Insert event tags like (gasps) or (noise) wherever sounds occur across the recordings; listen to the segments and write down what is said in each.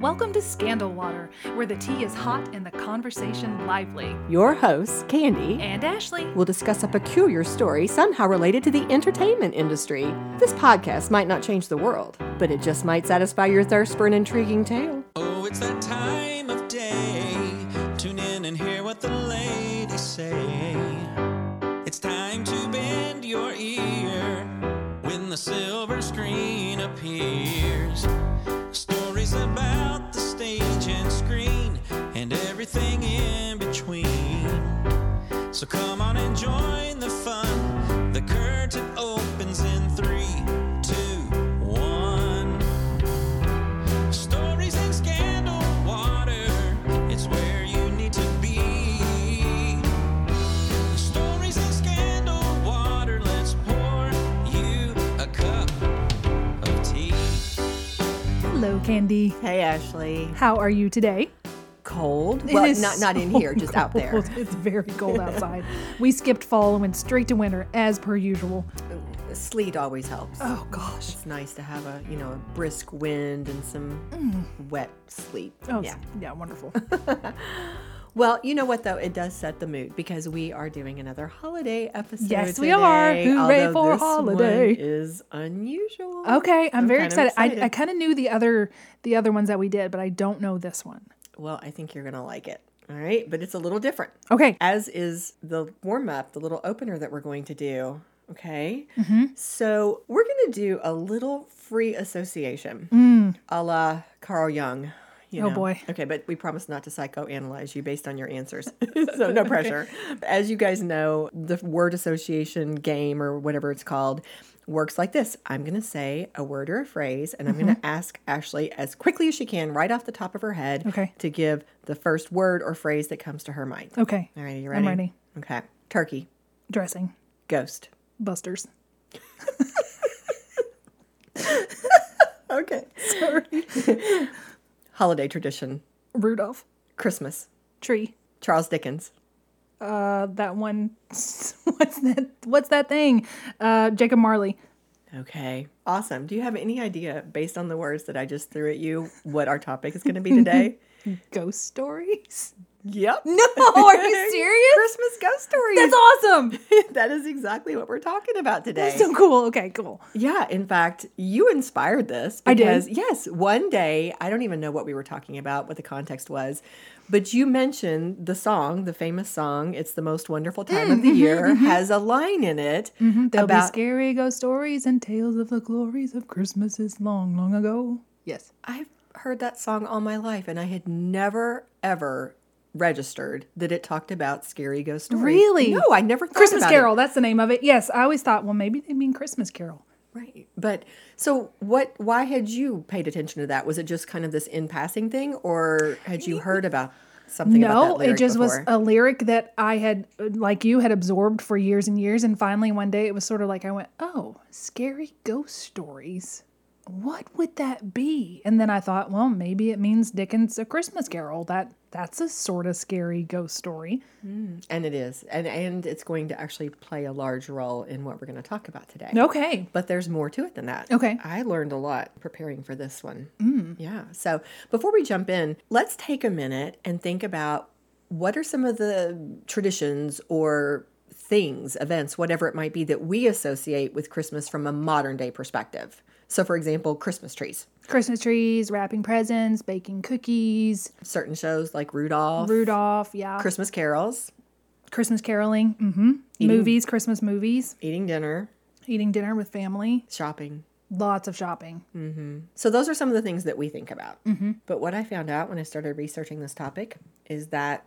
Welcome to Scandal Water, where the tea is hot and the conversation lively. Your hosts, Candy, And Ashley. will discuss a peculiar story somehow related to the entertainment industry. This podcast might not change the world, but it just might satisfy your thirst for an intriguing tale. Oh, it's that time of day. Tune in and hear what the ladies say. It's time to bend your ear when the silver screen appears. Everything in between. So come on and join the fun. The curtain opens in three, two, one. Stories and scandal water, it's where you need to be. Stories and scandal water, let's pour you a cup of tea. Hello, Candy. Hey, Ashley. How are you today? Cold? It Well, is not, not in so here, just out there. It's very cold outside. we skipped fall and went straight to winter, as per usual. Sleet always helps. Oh, gosh. It's nice to have a, you know, a brisk wind and some mm. wet sleet. Oh, yeah. yeah, wonderful. (laughs) Well, you know what though? It does set the mood because we are doing another holiday episode. Yes, we are. today, Hooray for this holiday. One is unusual. Okay, I'm, very kind of excited. I, I kind of knew the other the other ones that we did, but I don't know this one. Well, I think you're gonna like it. All right, but it's a little different. Okay. As is the warm up, the little opener that we're going to do. Okay. Mm-hmm. So we're gonna do a little free association, a la Carl Jung. You Mm. Oh, know. boy. Okay, but we promise not to psychoanalyze you based on your answers. (laughs) (laughs) so no pressure. As you guys know, the word association game or whatever it's called works like this. I'm going to say a word or a phrase and I'm going Mm-hmm. to ask Ashley as quickly as she can right off the top of her head Okay. to give the first word or phrase that comes to her mind. Okay. All right, are you I'm ready? ready. Okay. Turkey, Dressing. ghost. Busters. (laughs) Okay. Sorry. (laughs) Holiday tradition, Rudolph. Christmas, Tree. Charles Dickens. Uh, that one. (laughs) What's that? What's that thing? Uh, Jacob Marley. Okay. Awesome. Do you have any idea, based on the words that I just threw at you, what our topic is going to be today? (laughs) Ghost stories. yep. No, are you (laughs) serious? Christmas ghost stories. That's awesome. that is exactly what we're talking about today. That's So cool. Okay, cool. yeah, in fact, you inspired this I did? yes, one day, I don't even know what we were talking about, what the context was, but you mentioned the song, the famous song, It's the Most Wonderful Time of the mm-hmm, Year, mm-hmm. has a line in it mm-hmm, There'll be about scary ghost stories and tales of the glories of Christmases long, long ago. Yes. I've heard that song all my life, and I had never ever registered that it talked about scary ghost stories. Really? No, I never thought Christmas Carol. That's the name of it. Yes, I always thought, well, maybe they mean Christmas Carol. Right, but so what? Why had you paid attention to that? Was it just kind of this in passing thing, or had you heard about something? about No, it just was a lyric that I had, like you, had absorbed for years and years. And finally, one day, it was sort of like I went, "Oh, scary ghost stories. What would that be?" And then I thought, well, maybe it means Dickens' A Christmas Carol. That that's a sort of scary ghost story. and it is, and and it's going to actually play a large role in what we're going to talk about today. Okay. But there's more to it than that. Okay. I learned a lot preparing for this one. Mm. Yeah. So before we jump in, let's take a minute and think about what are some of the traditions or things, events, whatever it might be, that we associate with Christmas from a modern day perspective. So, for example, Christmas trees. Christmas trees, wrapping presents, baking cookies, Certain shows like Rudolph, Rudolph, yeah, Christmas carols, Christmas caroling, mm-hmm. movies, Christmas movies, eating dinner, eating dinner with family, shopping. lots of shopping. So those are some of the things that we think about. But what I found out when I started researching this topic is that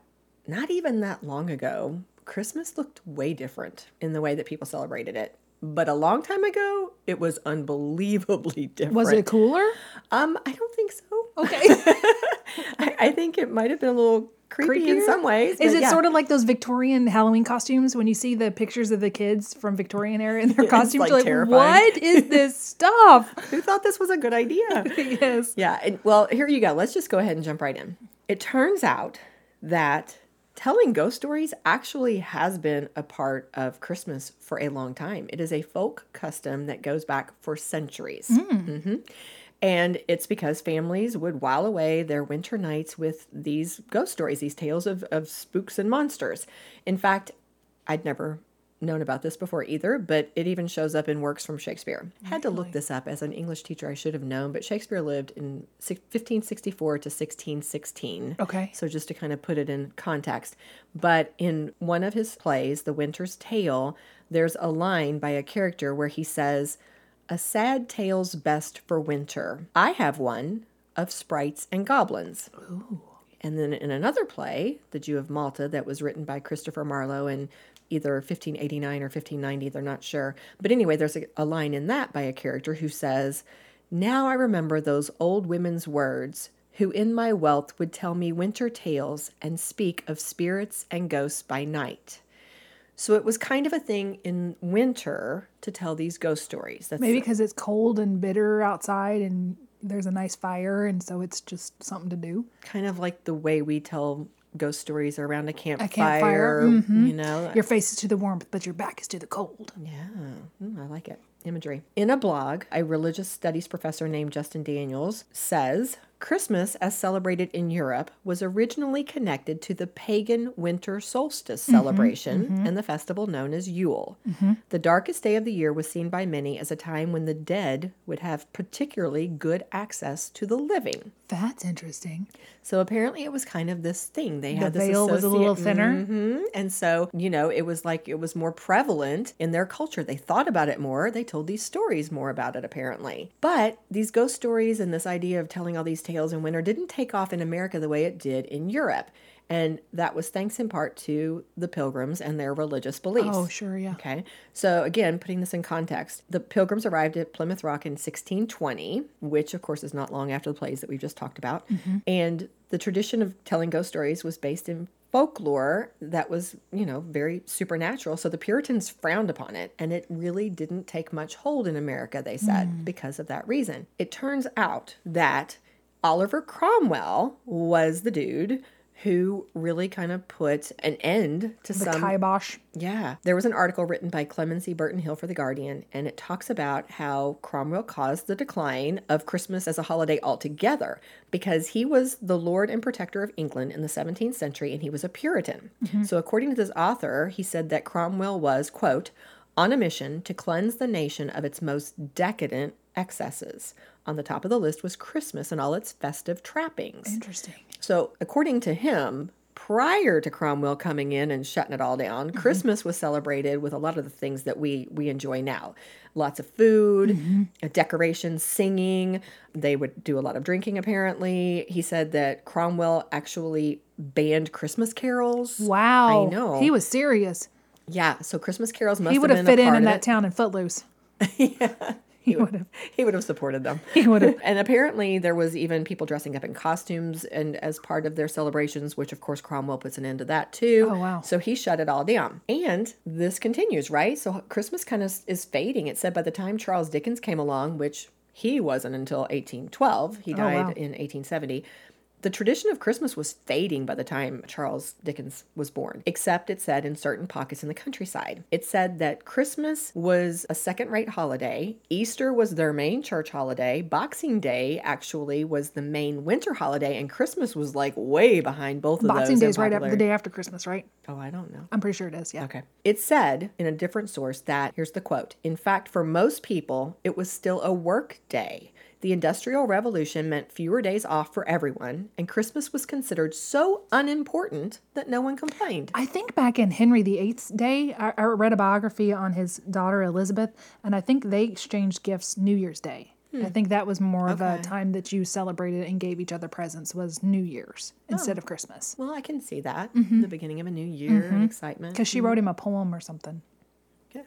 not even that long ago, Christmas looked way different in the way that people celebrated it. But a long time ago, it was unbelievably (laughs) different. Was it cooler? Um, I don't think so. Okay. (laughs) I, I think it might have been a little creepy in some ways. Is it yeah. sort of like those Victorian Halloween costumes when you see the pictures of the kids from Victorian era in their (laughs) costumes? like, you're like, what is this stuff? Who thought this was a good idea? yes. Yeah. And, well, here you go. Let's just go ahead and jump right in. It turns out that telling ghost stories actually has been a part of Christmas for a long time. It is a folk custom that goes back for centuries. Mhm. And it's because families would while away their winter nights with these ghost stories, these tales of, of spooks and monsters. In fact, I'd never known about this before either, but it even shows up in works from Shakespeare. I had to look this up as an English teacher, I should have known, but Shakespeare lived in 1564 to 1616. Okay. So just to kind of put it in context. But in one of his plays, The Winter's Tale, there's a line by a character where he says, A sad tale's best for winter. I have one of sprites and goblins. Ooh. And then in another play, The Jew of Malta, that was written by Christopher Marlowe in either 1589 or 1590, they're not sure. But anyway, there's a, a line in that by a character who says, Now I remember those old women's words, who in my wealth would tell me winter tales and speak of spirits and ghosts by night. So it was kind of a thing in winter to tell these ghost stories. That's Maybe because it's cold and bitter outside and there's a nice fire, and so it's just something to do. kind of like the way we tell ghost stories are around a campfire. campfire, mm-hmm. You know, Your face is to the warmth, but your back is to the cold. Yeah, mm, I like it. Imagery. In a blog, a religious studies professor named Justin Daniels says Christmas, as celebrated in Europe, was originally connected to the pagan winter solstice mm-hmm, celebration mm-hmm. and the festival known as Yule. Mm-hmm. The darkest day of the year was seen by many as a time when the dead would have particularly good access to the living. That's interesting. So apparently, it was kind of this thing. They had The this veil was a little thinner? Mhm. and so you know, it was like it was more prevalent in their culture. They thought about it more. They told these stories more about it, apparently. But these ghost stories and this idea of telling all these tales in winter didn't take off in America the way it did in Europe, and that was thanks in part to the Pilgrims and their religious beliefs. Oh, sure, yeah. Okay. So, again, putting this in context, the Pilgrims arrived at Plymouth Rock in 1620, which, of course, is not long after the plays that we've just talked about. Mm-hmm. And the tradition of telling ghost stories was based in folklore that was, you know, very supernatural. So the Puritans frowned upon it, and it really didn't take much hold in America, they said, mm. because of that reason. It turns out that Oliver Cromwell was the dude who really kind of put an end to The some kibosh. yeah. There was an article written by Clemency Burton Hill for The Guardian, and it talks about how Cromwell caused the decline of Christmas as a holiday altogether because he was the lord and protector of England in the 17th century and he was a Puritan. Mm-hmm. So, according to this author, he said that Cromwell was, quote, on a mission to cleanse the nation of its most decadent excesses. On the top of the list was Christmas and all its festive trappings. Interesting. So, according to him, prior to Cromwell coming in and shutting it all down, Christmas was celebrated with a lot of the things that we we enjoy now. Lots of food, uh, decorations, singing. They would do a lot of drinking apparently. He said that Cromwell actually banned Christmas carols. Wow. I know. He was serious. Yeah, so Christmas carols must He would have have fit in in that it. town in Footloose. (laughs) (laughs) He would have. (laughs) He would have supported them. (laughs) He would have. And apparently, there was even people dressing up in costumes and as part of their celebrations, which of course Cromwell puts an end to that too. Oh, wow. So he shut it all down. And this continues, right? So Christmas kind of is fading. It said by the time Charles Dickens came along, which he wasn't until 1812, he oh, died Oh, wow. in 1870. The tradition of Christmas was fading by the time Charles Dickens was born, except it said in certain pockets in the countryside. It said that Christmas was a second rate holiday, Easter was their main church holiday, Boxing Day actually was the main winter holiday, and Christmas was like way behind both of those. Boxing Day is right after the day after Christmas, right? Oh, I don't know. I'm pretty sure it is. Yeah. Okay. It said in a different source that here's the quote In fact, for most people, it was still a work day. The Industrial Revolution meant fewer days off for everyone, and Christmas was considered so unimportant that no one complained. I think back in Henry VIII's day, I, I read a biography on his daughter Elizabeth, and I think they exchanged gifts New Year's Day. I think that was more of a Hmm. Time that you celebrated and gave each other presents was New Year's Oh. instead of Christmas. Well, I can see that. Mm-hmm. The beginning of a new year and excitement. Because she wrote him a poem or something. Yeah.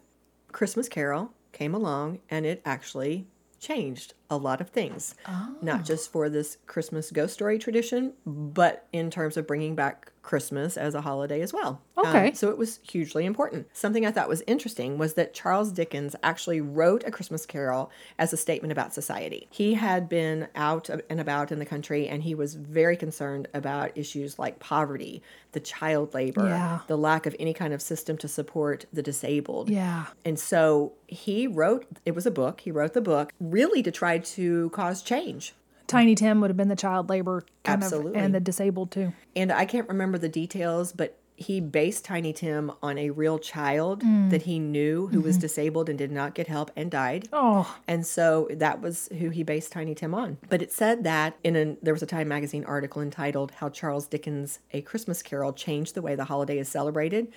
Christmas Carol came along and it actually changed a lot of things. Not just for this Christmas ghost story tradition, but in terms of bringing back Christmas as a holiday as well. Um, Okay. so it was hugely important. Something I thought was interesting was that Charles Dickens actually wrote A Christmas Carol as a statement about society. He had been out and about in the country and he was very concerned about issues like poverty, the child labor, Yeah. the lack of any kind of system to support the disabled. Yeah. And so he wrote, it was a book, he wrote the book really to try try to cause change. Tiny Tim would have been the child labor kind Absolutely. of, and the disabled too. And I can't remember the details, but he based Tiny Tim on a real child mm. that he knew who was mm-hmm. disabled and did not get help and died. Oh, And so that was who he based Tiny Tim on. But it said that in a there was a Time magazine article entitled How Charles Dickens' A Christmas Carol Changed the Way the Holiday is Celebrated.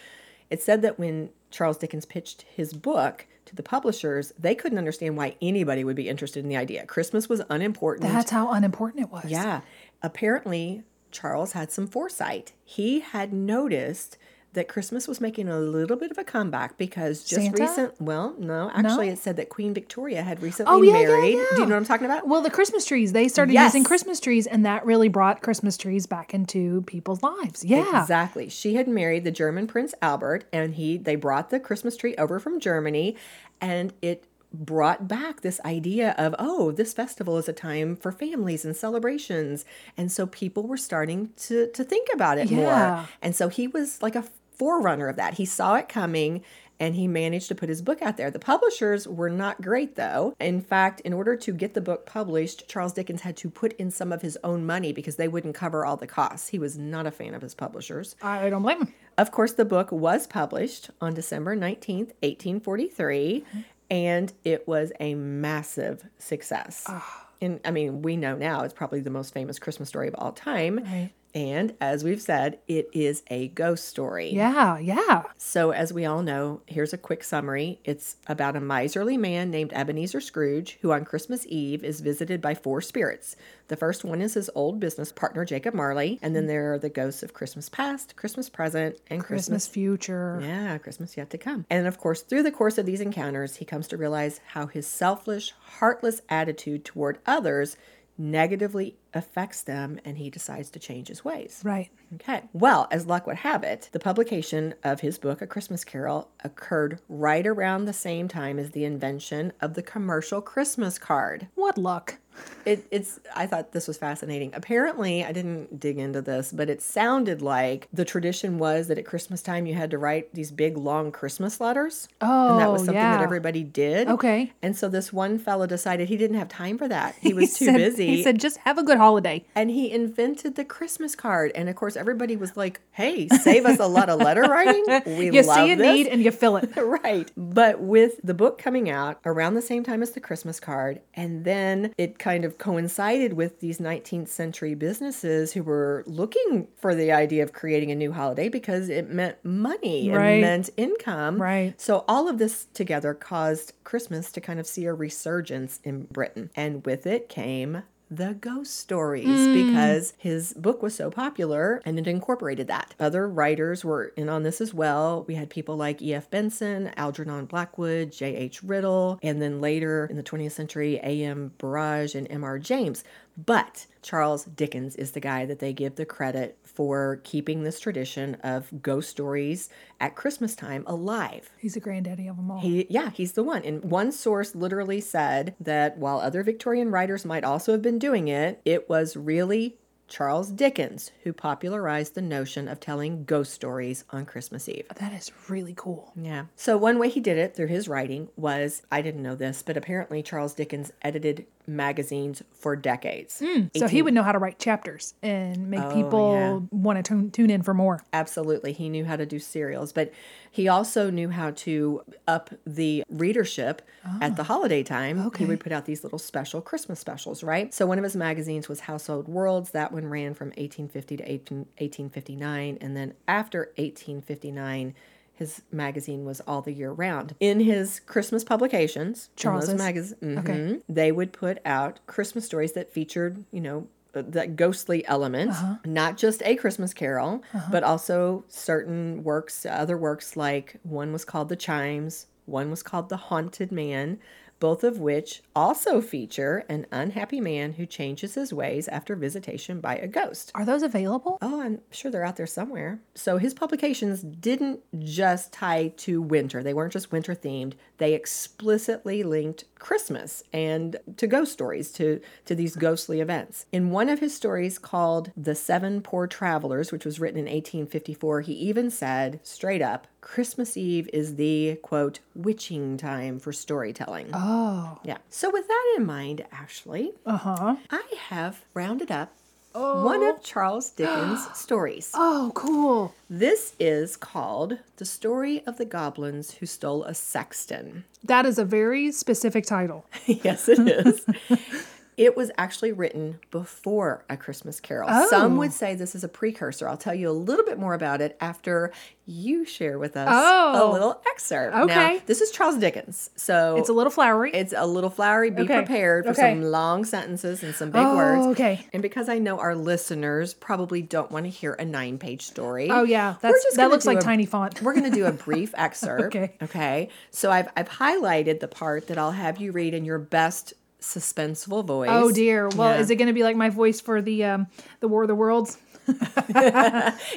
It said that when Charles Dickens pitched his book to the publishers, they couldn't understand why anybody would be interested in the idea. Christmas was unimportant. that's how unimportant it was. Yeah. Apparently, Charles had some foresight. He had noticed that Christmas was making a little bit of a comeback because just Santa? recent well, no, actually No? it said that Queen Victoria had recently Oh, yeah, yeah, married. yeah. Do you know what I'm talking about? Well, the Christmas trees, they started Yes. using Christmas trees, and that really brought Christmas trees back into people's lives. Yeah. Exactly. She had married the German Prince Albert and he they brought the Christmas tree over from Germany and it brought back this idea of oh this festival is a time for families and celebrations and so people were starting to to think about it Yeah. more and so he was like a forerunner of that he saw it coming and he managed to put his book out there. The publishers were not great though. In fact, in order to get the book published, Charles Dickens had to put in some of his own money because they wouldn't cover all the costs. He was not a fan of his publishers. I don't blame him. Of course, the book was published on December 19th, 1843, and it was a massive success. Ah. And I mean, we know now it's probably the most famous Christmas story of all time. Right. And as we've said, it is a ghost story. Yeah, yeah. So, as we all know, here's a quick summary. It's about a miserly man named Ebenezer Scrooge who on Christmas Eve is visited by four spirits. The first one is his old business partner, Jacob Marley, and then there are the ghosts of Christmas past, Christmas present, and Christmas Christmas. future. yeah, Christmas yet to come. And of course, through the course of these encounters, he comes to realize how his selfish, heartless attitude toward others negatively affects them and he decides to change his ways. Right. Okay. Well, as luck would have it, the publication of his book, A Christmas Carol, occurred right around the same time as the invention of the commercial Christmas card. What luck. It, it's. I thought this was fascinating. Apparently, I didn't dig into this, but it sounded like the tradition was that at Christmas time you had to write these big long Christmas letters, Oh, and that was oh, something yeah. that everybody did. Okay. And so this one fellow decided he didn't have time for that. (laughs) He was too said- busy. He said, just have a good holiday. And he invented the Christmas card. And of course, everybody was like, hey, save us a lot of letter writing. (laughs) We You see a this. need and you fill it. (laughs) right. But with the book coming out around the same time as the Christmas card, and then it kind of coincided with these 19th century businesses who were looking for the idea of creating a new holiday because it meant money Right. and meant income. Right. So all of this together caused Christmas to kind of see a resurgence in Britain. And with it came the ghost stories hmm. because his book was so popular and it incorporated that. Other writers were in on this as well. We had people like E.F. Benson, Algernon Blackwood, J.H. Riddell, and then later in the 20th century, A.M. Burrage and M.R. James. But Charles Dickens is the guy that they give the credit for keeping this tradition of ghost stories at Christmas time alive. He's a granddaddy of them all. He, yeah, he's the one. And one source literally said that while other Victorian writers might also have been doing it, it was really Charles Dickens who popularized the notion of telling ghost stories on Christmas Eve. that is really cool. Yeah. So one way he did it through his writing was I didn't know this, but apparently Charles Dickens edited magazines for decades. Hmm. So he would know how to write chapters and make Oh, people yeah. want to tune, tune in for more. Absolutely. He knew how to do serials, but he also knew how to up the readership at the ah, holiday time. okay. He would put out these little special Christmas specials, right? So one of his magazines was Household Words. That one ran from 1850 to 18, 1859. And then after 1859, his magazine was all the year round. In his Christmas publications, Charles's? magazines, Okay. they would put out Christmas stories that featured, you know, uh, that ghostly element, Uh-huh. not just a Christmas Carol, but also certain works, other works like one was called The Chimes, one was called The Haunted Man, both of which also feature an unhappy man who changes his ways after visitation by a ghost. Are those available? Oh, I'm sure they're out there somewhere. So his publications didn't just tie to winter. They weren't just winter themed. They explicitly linked Christmas and to ghost stories, to, to these ghostly events. In one of his stories called The Seven Poor Travelers, which was written in 1854, he even said straight up, Christmas Eve is the quote witching time for storytelling. Oh. Yeah. So with that in mind, Ashley, Uh huh. I have rounded up one of Charles Dickens' (gasps) stories. Oh, cool. This is called The Story of the Goblins Who Stole a Sexton. That is a very specific title. (laughs) yes, it is. (laughs) it was actually written before A Christmas Carol. Oh. Some Oh. would say this is a precursor. I'll tell you a little bit more about it after you share with us Oh. a little excerpt. Okay. Now, this is Charles Dickens. So It's a little flowery. it's a little flowery. Be Okay. prepared for Okay. some long sentences and some big Oh, words. okay. And because I know our listeners probably don't want to hear a nine page story. oh yeah, that's just that looks like a- tiny font. We're going to do a (laughs) brief excerpt. Okay. Okay. So I've, I've highlighted the part that I'll have you read in your best suspenseful voice. Oh dear. Well, Yeah. is it going to be like my voice for the um the War of the Worlds? (laughs)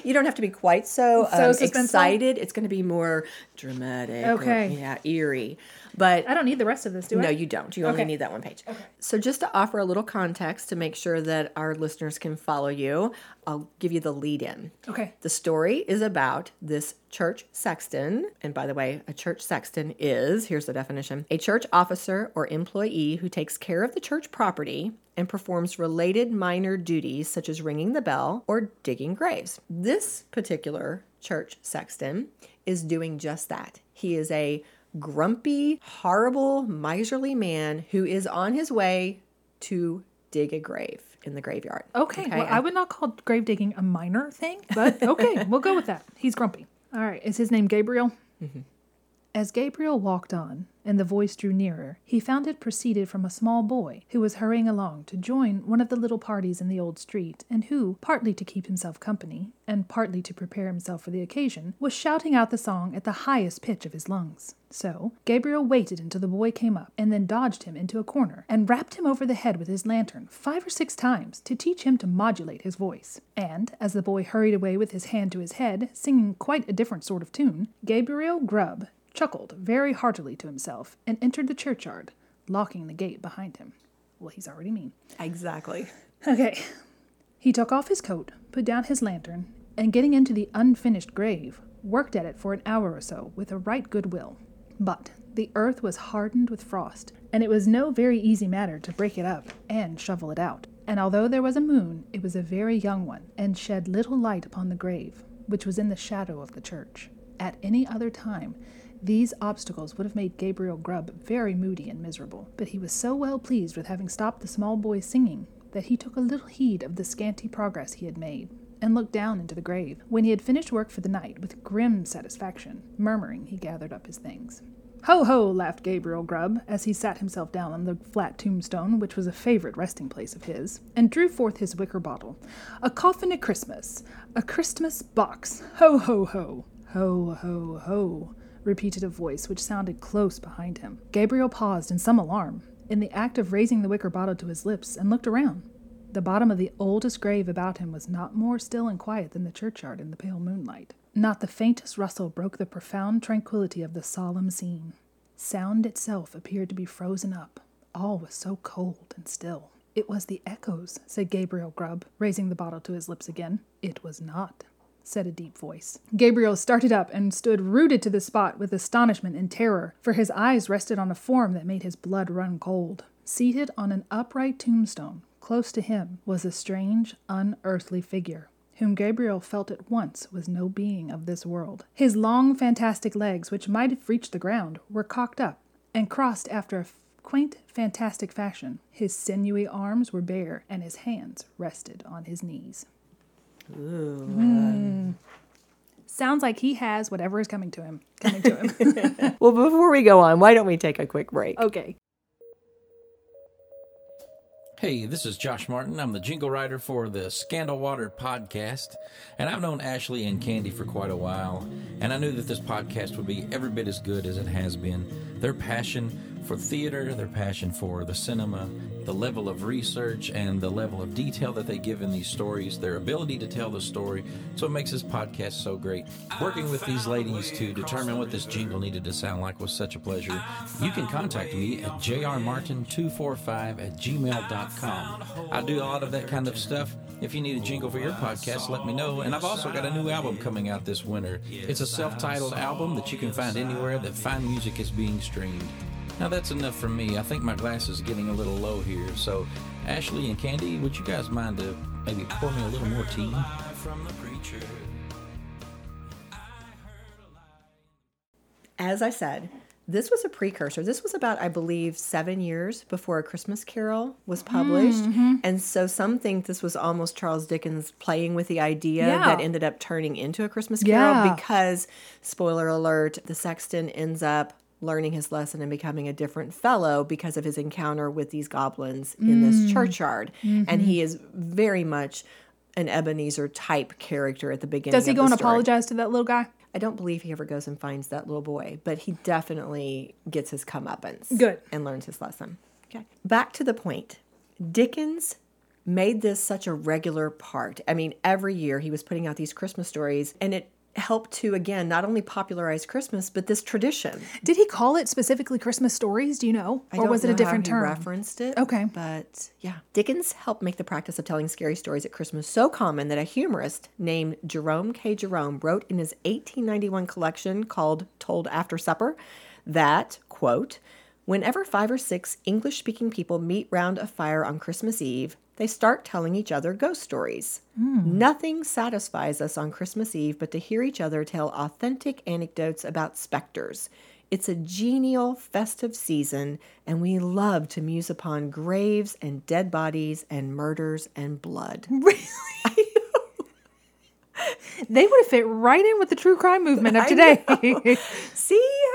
You don't have to be quite so, So um, suspenseful? excited. It's going to be more dramatic. or, Okay. yeah, eerie. But I don't need the rest of this, do I? No, you don't. You only Okay. need that one page. Okay. So, just to offer a little context to make sure that our listeners can follow you, I'll give you the lead in. Okay. The story is about this church sexton. And by the way, a church sexton is here's the definition a church officer or employee who takes care of the church property and performs related minor duties such as ringing the bell or digging graves. This particular church sexton is doing just that. He is a grumpy, horrible, miserly man who is on his way to dig a grave in the graveyard. Okay. Well, I would not call grave digging a minor thing, but (laughs) okay, we'll go with that. He's grumpy. All right. Is his name Gabriel? Mm-hmm. As Gabriel walked on and the voice drew nearer, he found it proceeded from a small boy who was hurrying along to join one of the little parties in the old street, and who, partly to keep himself company, and partly to prepare himself for the occasion, was shouting out the song at the highest pitch of his lungs. So Gabriel waited until the boy came up, and then dodged him into a corner, and rapped him over the head with his lantern five or six times to teach him to modulate his voice. And as the boy hurried away with his hand to his head, singing quite a different sort of tune, Gabriel Grubb chuckled very heartily to himself and entered the churchyard, locking the gate behind him. Well, he's already mean. Exactly. Okay. He took off his coat, put down his lantern, and getting into the unfinished grave, worked at it for an hour or so with a right good will. But the earth was hardened with frost, and it was no very easy matter to break it up and shovel it out. And although there was a moon, it was a very young one, and shed little light upon the grave, which was in the shadow of the church. At any other time, these obstacles would have made Gabriel Grubb very moody and miserable, but he was so well pleased with having stopped the small boy's singing that he took a little heed of the scanty progress he had made, and looked down into the grave, when he had finished work for the night, with grim satisfaction. Murmuring, he gathered up his things. Ho ho! laughed Gabriel Grubb, as he sat himself down on the flat tombstone, which was a favorite resting place of his, and drew forth his wicker bottle. A coffin at Christmas! A Christmas box! Ho ho ho! Ho ho ho! Repeated a voice which sounded close behind him. Gabriel paused in some alarm, in the act of raising the wicker bottle to his lips, and looked around. The bottom of the oldest grave about him was not more still and quiet than the churchyard in the pale moonlight. Not the faintest rustle broke the profound tranquillity of the solemn scene. Sound itself appeared to be frozen up. All was so cold and still. It was the echoes, said Gabriel Grubb, raising the bottle to his lips again. It was not, said a deep voice. Gabriel started up and stood rooted to the spot with astonishment and terror, for his eyes rested on a form that made his blood run cold. Seated on an upright tombstone, close to him, was a strange, unearthly figure, whom Gabriel felt at once was no being of this world. His long, fantastic legs, which might have reached the ground, were cocked up and crossed after a quaint, fantastic fashion. His sinewy arms were bare, and his hands rested on his knees. Sounds like he has whatever is coming to him. Coming to him. (laughs) (laughs) Well, before we go on, why don't we take a quick break? okay. Hey, this is Josh Martin. I'm the jingle writer for the Scandal Water podcast, and I've known Ashley and Candy for quite a while, and I knew that this podcast would be every bit as good as it has been. Their passion for theater, their passion for the cinema, the level of research and the level of detail that they give in these stories, their ability to tell the story. So it makes this podcast so great. Working with these ladies to determine what this jingle needed to sound like was such a pleasure. You can contact me at jrmartin245 at gmail.com. I do a lot of that kind of stuff. If you need a jingle for your podcast, let me know. And I've also got a new album coming out this winter. It's a self titled album that you can find anywhere that fine music is being streamed. Now that's enough for me. I think my glass is getting a little low here. So, Ashley and Candy, would you guys mind to maybe pour me a little more tea? From the preacher. As I said, this was a precursor. This was about, I believe, seven years before A Christmas Carol was published. Mm-hmm. And so some think this was almost Charles Dickens playing with the idea Yeah. that ended up turning into A Christmas Carol Yeah. because, spoiler alert, the sexton ends up learning his lesson and becoming a different fellow because of his encounter with these goblins in Mm. this churchyard. Mm-hmm. And he is very much an Ebenezer type character at the beginning. Does he go and story. apologize to that little guy? I don't believe he ever goes and finds that little boy, but he definitely gets his comeuppance. Good. And learns his lesson. Okay. Back to the point. Dickens made this such a regular part. I mean, every year he was putting out these Christmas stories, and it helped to, again, not only popularize Christmas, but this tradition. Did he call it specifically Christmas stories? Do you know? Or was it a different term? referenced it. Okay. But yeah. Dickens helped make the practice of telling scary stories at Christmas so common that a humorist named Jerome K. Jerome wrote in his 1891 collection called Told After Supper that, quote, whenever five or six English speaking people meet round a fire on Christmas Eve, they start telling each other ghost stories. Hmm. Nothing satisfies us on Christmas Eve but to hear each other tell authentic anecdotes about specters. It's a genial, festive season, and we love to muse upon graves and dead bodies and murders and blood. (laughs) (laughs) They would have fit right in with the true crime movement of today. (laughs) See,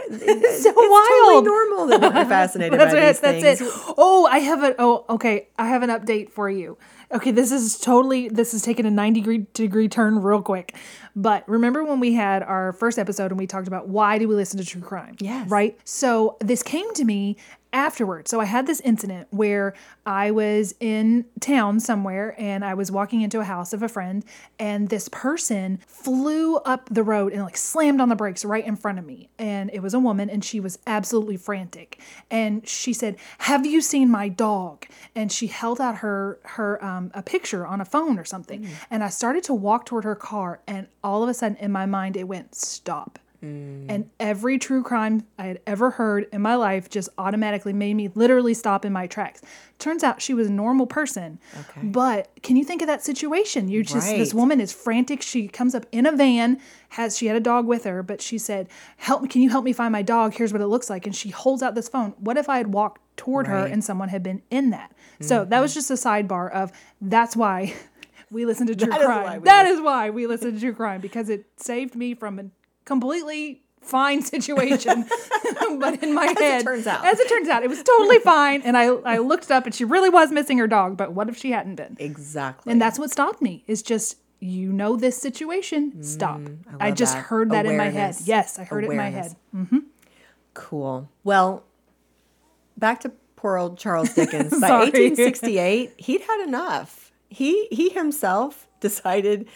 it's so totally wild. normal that we're (laughs) fascinated that's by it. these That's things. it. Oh, I have a. Oh, okay. I have an update for you. Okay, this is totally. This is taking a ninety degree degree turn real quick. But remember when we had our first episode and we talked about why do we listen to true crime? Yes. Right. So this came to me afterwards. So I had this incident where I was in town somewhere and I was walking into a house of a friend and this person flew up the road and like slammed on the brakes right in front of me. And it was a woman and she was absolutely frantic. And she said, "Have you seen my dog?" And she held out her her um, a picture on a phone or something. And I started to walk toward her car and all of a sudden in my mind it went stop. And every true crime I had ever heard in my life just automatically made me literally stop in my tracks. Turns out she was a normal person. Okay. But can you think of that situation? You just this woman is frantic. She comes up in a van, has she had a dog with her, but she said, "Help me, can you help me find my dog? Here's what it looks like." And she holds out this phone. What if I had walked toward her Right. Mm-hmm. and someone had been in that? So that was just a sidebar of that's why (laughs) we listen to true That is crime. we That listen- is why we listen to true crime because it saved me from a completely fine situation. (laughs) but in my it head, turns out. as it turns out, it was totally fine. And I, I looked up and she really was missing her dog. But what if she hadn't been? Exactly. And that's what stopped me. Is just you know this situation. Stop. I, Mm, love just that. heard that in my head. Yes, I heard it in my Awareness. head. Cool. Well, back to poor old Charles Dickens. (laughs) By 1868, he'd had enough. He he himself decided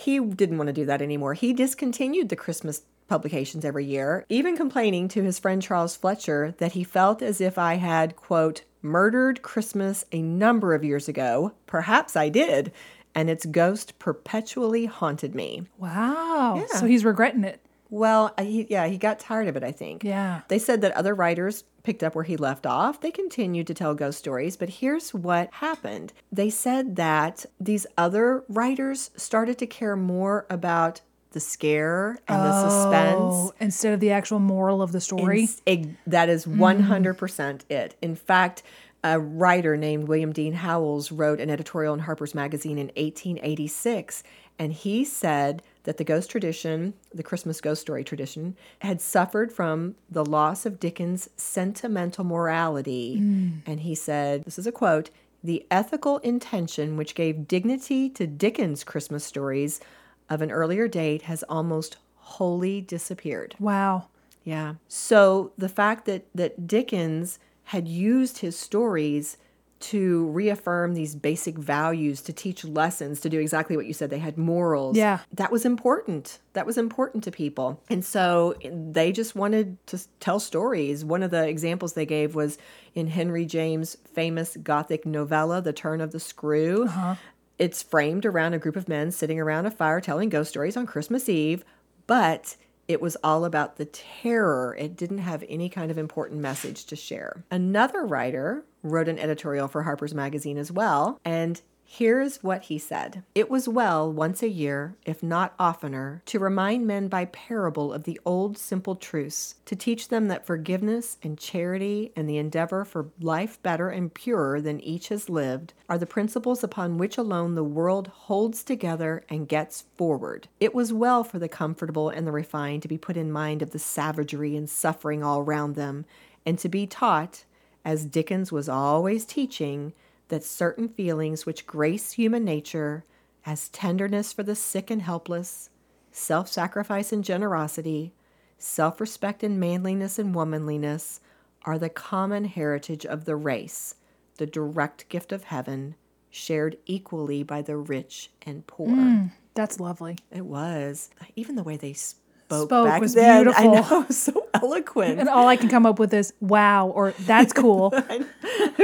he didn't want to do that anymore. He discontinued the Christmas publications every year, even complaining to his friend Charles Fechter that he felt as if I had, quote, murdered Christmas a number of years ago. Perhaps I did, and its ghost perpetually haunted me. Wow. Yeah. So he's regretting it. Well, uh, he, yeah, he got tired of it, I think. Yeah. They said that other writers picked up where he left off. They continued to tell ghost stories, but here's what happened. They said that these other writers started to care more about the scare and the suspense. Oh, instead of the actual moral of the story. Eg- that is 100% it. In fact, a writer named William Dean Howells wrote an editorial in Harper's Magazine in 1886, and he said that the ghost tradition, the Christmas ghost story tradition, had suffered from the loss of Dickens' sentimental morality. Mm. And he said, this is a quote, the ethical intention which gave dignity to Dickens' Christmas stories of an earlier date has almost wholly disappeared. Wow. Yeah. So the fact that that Dickens had used his stories to reaffirm these basic values, to teach lessons, to do exactly what you said. They had morals. Yeah. That was important. That was important to people. And so eh, they just wanted to tell stories. One of the examples they gave was in Henry James' famous Gothic novella, The Turn of the Screw. Uh-huh. It's framed around a group of men sitting around a fire telling ghost stories on Christmas Eve, but it was all about the terror. It didn't have any kind of important message to share. Another writer wrote an editorial for Harper's Magazine as well, and Here's what he said It was well once a year, if not oftener, to remind men by parable of the old simple truths, to teach them that forgiveness and charity and the endeavor for life better and purer than each has lived are the principles upon which alone the world holds together and gets forward. It was well for the comfortable and the refined to be put in mind of the savagery and suffering all round them, and to be taught, as Dickens was always teaching, that certain feelings which grace human nature, as tenderness for the sick and helpless, self sacrifice and generosity, self respect and manliness and womanliness, are the common heritage of the race, the direct gift of heaven, shared equally by the rich and poor. Mm, that's lovely. It was. Even the way they spoke, Spoke back was then, beautiful. I know, (laughs) so eloquent. And all I can come up with is wow or that's cool. (laughs)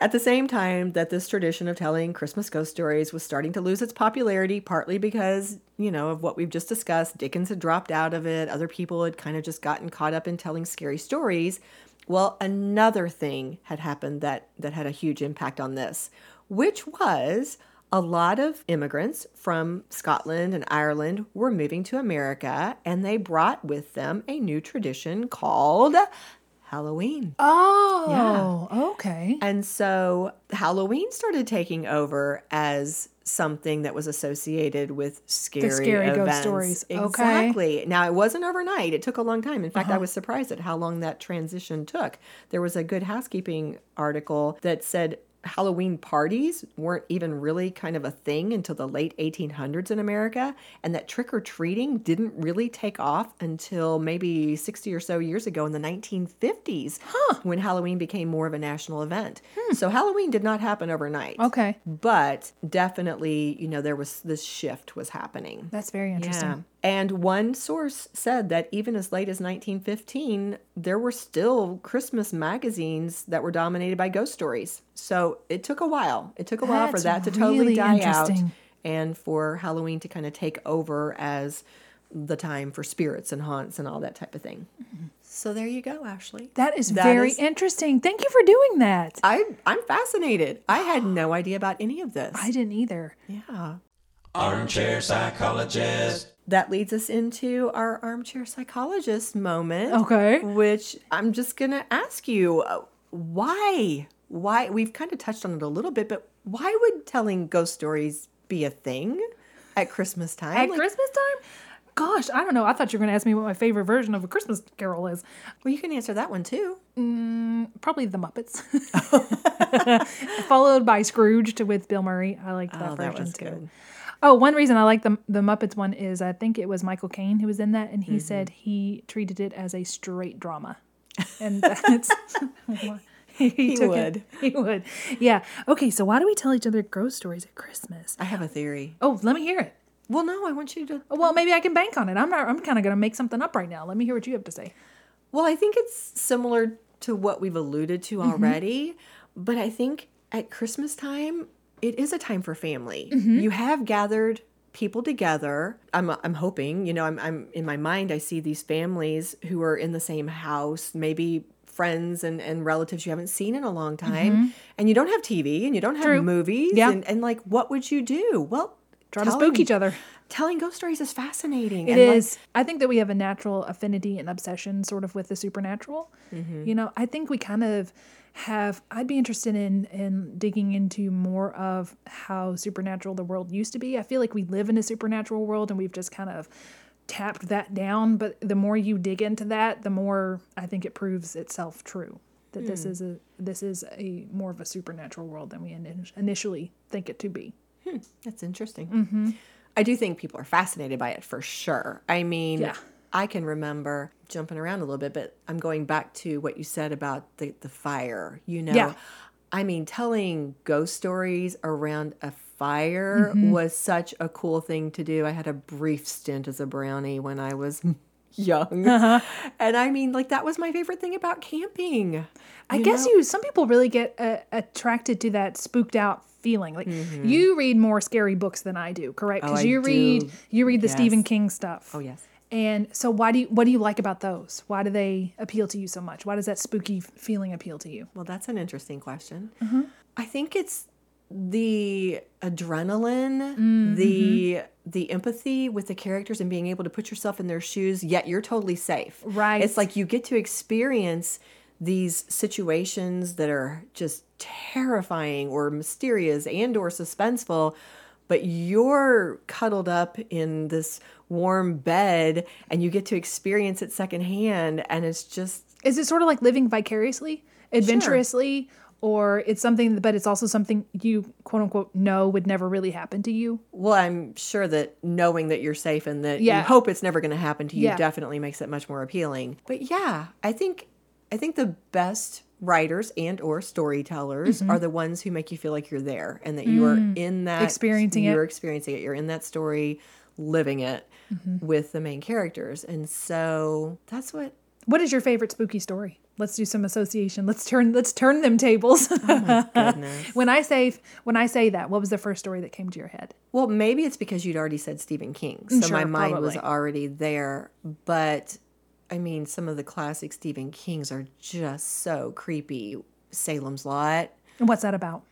At the same time that this tradition of telling Christmas ghost stories was starting to lose its popularity, partly because, you know, of what we've just discussed, Dickens had dropped out of it, other people had kind of just gotten caught up in telling scary stories. Well, another thing had happened that that had a huge impact on this, which was a lot of immigrants from Scotland and Ireland were moving to America and they brought with them a new tradition called Halloween. Oh, yeah. okay. And so Halloween started taking over as something that was associated with scary, scary ghost events. stories. Okay. Exactly. Now it wasn't overnight. It took a long time. In fact, I uh-huh. was surprised at how long that transition took. There was a good housekeeping article that said Halloween parties weren't even really kind of a thing until the late 1800s in America, and that trick or treating didn't really take off until maybe 60 or so years ago in the 1950s when Halloween became more of a national event. Hmm. So Halloween did not happen overnight. Okay. But definitely, you know, there was this shift was happening. That's very interesting. Yeah. And one source said that even as late as 1915, there were still Christmas magazines that were dominated by ghost stories. So it took a while. It took a while for that to totally really die out and for Halloween to kind of take over as the time for spirits and haunts and all that type of thing. So there you go, Ashley. That is That very is- interesting. Thank you for doing that. I I'm fascinated. I had no idea about any of this. I didn't either. yeah. Armchair psychologist. That leads us into our armchair psychologist moment. Okay. Which I'm just going to ask you uh, why? Why? We've kind of touched on it a little bit, but why would telling ghost stories be a thing at Christmas time? At Like, Christmas time? Gosh, I don't know. I thought you were going to ask me what my favorite version of a Christmas carol is. well, you can answer that one too. Probably the Muppets. (laughs) Followed by Scrooged with Bill Murray. I liked that Oh, version that too. good. Oh, one reason I like the the Muppets one is I think it was Michael Caine who was in that, and he Mm-hmm. said he treated it as a straight drama, (laughs) and that's (laughs) he, He took would. It, (laughs) he would. Yeah. Okay. So why do we tell each other ghost stories at Christmas? I have a theory. Oh, let me hear it. Well, no, I want you to. Oh, Well, maybe I can bank on it. I'm not. I'm kind of going to make something up right now. Let me hear what you have to say. Well, I think it's similar to what we've alluded to already, but I think at Christmas time, it is a time for family. Mm-hmm. You have gathered people together. I'm I'm hoping, you know, I'm I'm in my mind I see these families who are in the same house, maybe friends and, and relatives you haven't seen in a long time mm-hmm. and you don't have TV and you don't have True. movies Yeah. and, and like what would you do? Well, Try to spook each other. Telling ghost stories is fascinating. It and, like. I think that we have a natural affinity and obsession sort of with the supernatural. Mm-hmm. You know, I think we kind of have I'd be interested in in digging into more of how supernatural the world used to be. I feel like we live in a supernatural world and we've just kind of tapped that down, but the more you dig into that, the more I think it proves itself true. That this hmm. is a this is a more of a supernatural world than we ini- initially think it to be. Hmm, that's interesting. Mm-hmm. I do think people are fascinated by it for sure. I mean, Yeah. I can remember jumping around a little bit, but I'm going back to what you said about the, the fire. You know, Yeah. I mean, telling ghost stories around a fire Mm-hmm. was such a cool thing to do. I had a brief stint as a brownie when I was (laughs) young. Uh-huh. And I mean, like, that was my favorite thing about camping. I guess know? you some people really get uh, attracted to that spooked out feeling. Like you read more scary books than I do, correct? Mm-hmm. Oh, Because I you read you read the Stephen King stuff. Oh, yes. And so why do you what do you like about those? Why do they appeal to you so much? Why does that spooky feeling appeal to you? Well, that's an interesting question. Mm-hmm. I think it's the adrenaline, Mm-hmm. the the empathy with the characters and being able to put yourself in their shoes, yet you're totally safe. Right. It's like you get to experience these situations that are just terrifying or mysterious and or suspenseful but you're cuddled up in this warm bed and you get to experience it secondhand and it's just Is it sort of like living vicariously, adventurously, or it's something but it's also something you quote unquote know would never really happen to you? Well, I'm sure that knowing that you're safe and that Yeah. you hope it's never going to happen to you Yeah. definitely makes it much more appealing. But yeah, I think I think the best writers and or storytellers Mm-hmm. are the ones who make you feel like you're there and that you are in that Mm. Experiencing it. you're experiencing it. You're in that story, living it Mm-hmm. with the main characters. And so that's what What is your favorite spooky story? Let's do some association. Let's turn let's turn them tables. goodness. (laughs) when I say when I say that, what was the first story that came to your head? Well, maybe it's because you'd already said Stephen King. So Sure, my mind was already there. But I mean, some of the classic Stephen Kings are just so creepy. Salem's Lot, And what's that about?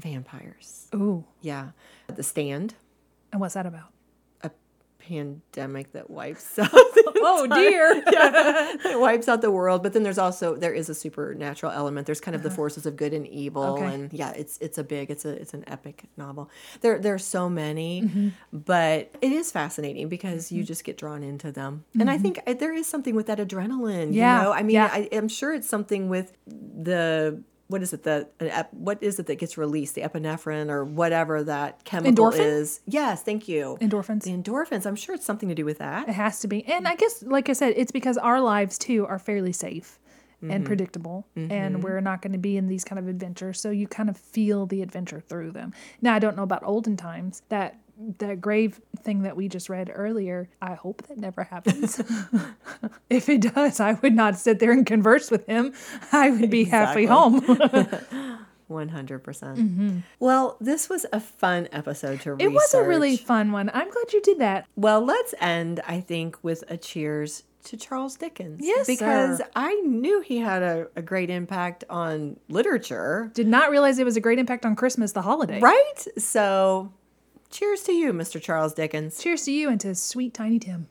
vampires. Ooh. Yeah. The Stand, And what's that about? Pandemic that wipes (laughs) out. (laughs) Oh dear. (laughs) it wipes out the world but then there's also there is a supernatural element there's kind of the forces of good and evil Uh-huh. Okay. and yeah it's it's a big it's a it's an epic novel there there are so many Mm-hmm. but it is fascinating because you just get drawn into them and i think uh, there is something with that adrenaline Mm-hmm. Yeah, you know i mean yeah. I, i'm sure it's something with the what is it that what is it that gets released the epinephrine or whatever that chemical Endorphin? is yes thank you Endorphins. the endorphins i'm sure it's something to do with that It has to be. And I guess, like I said, it's because our lives too are fairly safe Mm-hmm. and predictable. And we're not going to be in these kind of adventures. So you kind of feel the adventure through them. Now, I don't know about olden times. That that grave thing that we just read earlier, I hope that never happens. (laughs) if it does, I would not sit there and converse with him. I would be halfway home. (laughs) 100%. percent Well, this was a fun episode to Mm-hmm. it was a really fun one. I'm glad you did that. Well, let's end, I think, with a cheers to Charles Dickens. Yes, Because sir. I knew he had a, a great impact on literature, Did not realize it was a great impact on Christmas, the holiday. right? So, cheers to you, Mr. Charles Dickens. Cheers to you and to sweet Tiny Tim.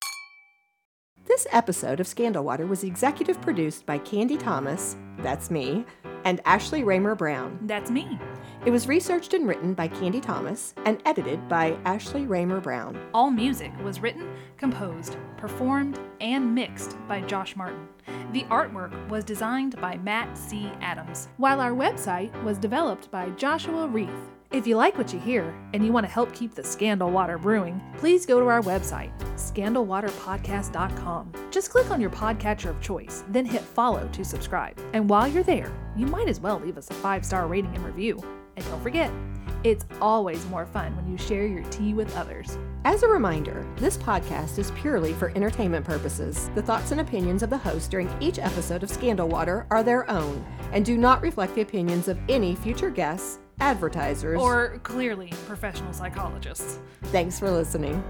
This episode of Scandal Water was executive produced by Candy Thomas, that's me, and Ashley Raymer Brown. That's me. It was researched and written by Candy Thomas and edited by Ashley Raymer Brown. All music was written, composed, performed, and mixed by Josh Martin. The artwork was designed by Matt C. Adams, while our website was developed by Joshua Reith. If you like what you hear and you want to help keep the Scandal Water brewing, please go to our website, scandalwaterpodcast.com. Just click on your podcatcher of choice, then hit follow to subscribe. And while you're there, you might as well leave us a five star rating and review. And don't forget, it's always more fun when you share your tea with others. As a reminder, this podcast is purely for entertainment purposes. The thoughts and opinions of the host during each episode of Scandal Water are their own and do not reflect the opinions of any future guests, advertisers, Or clearly professional psychologists. Thanks for listening.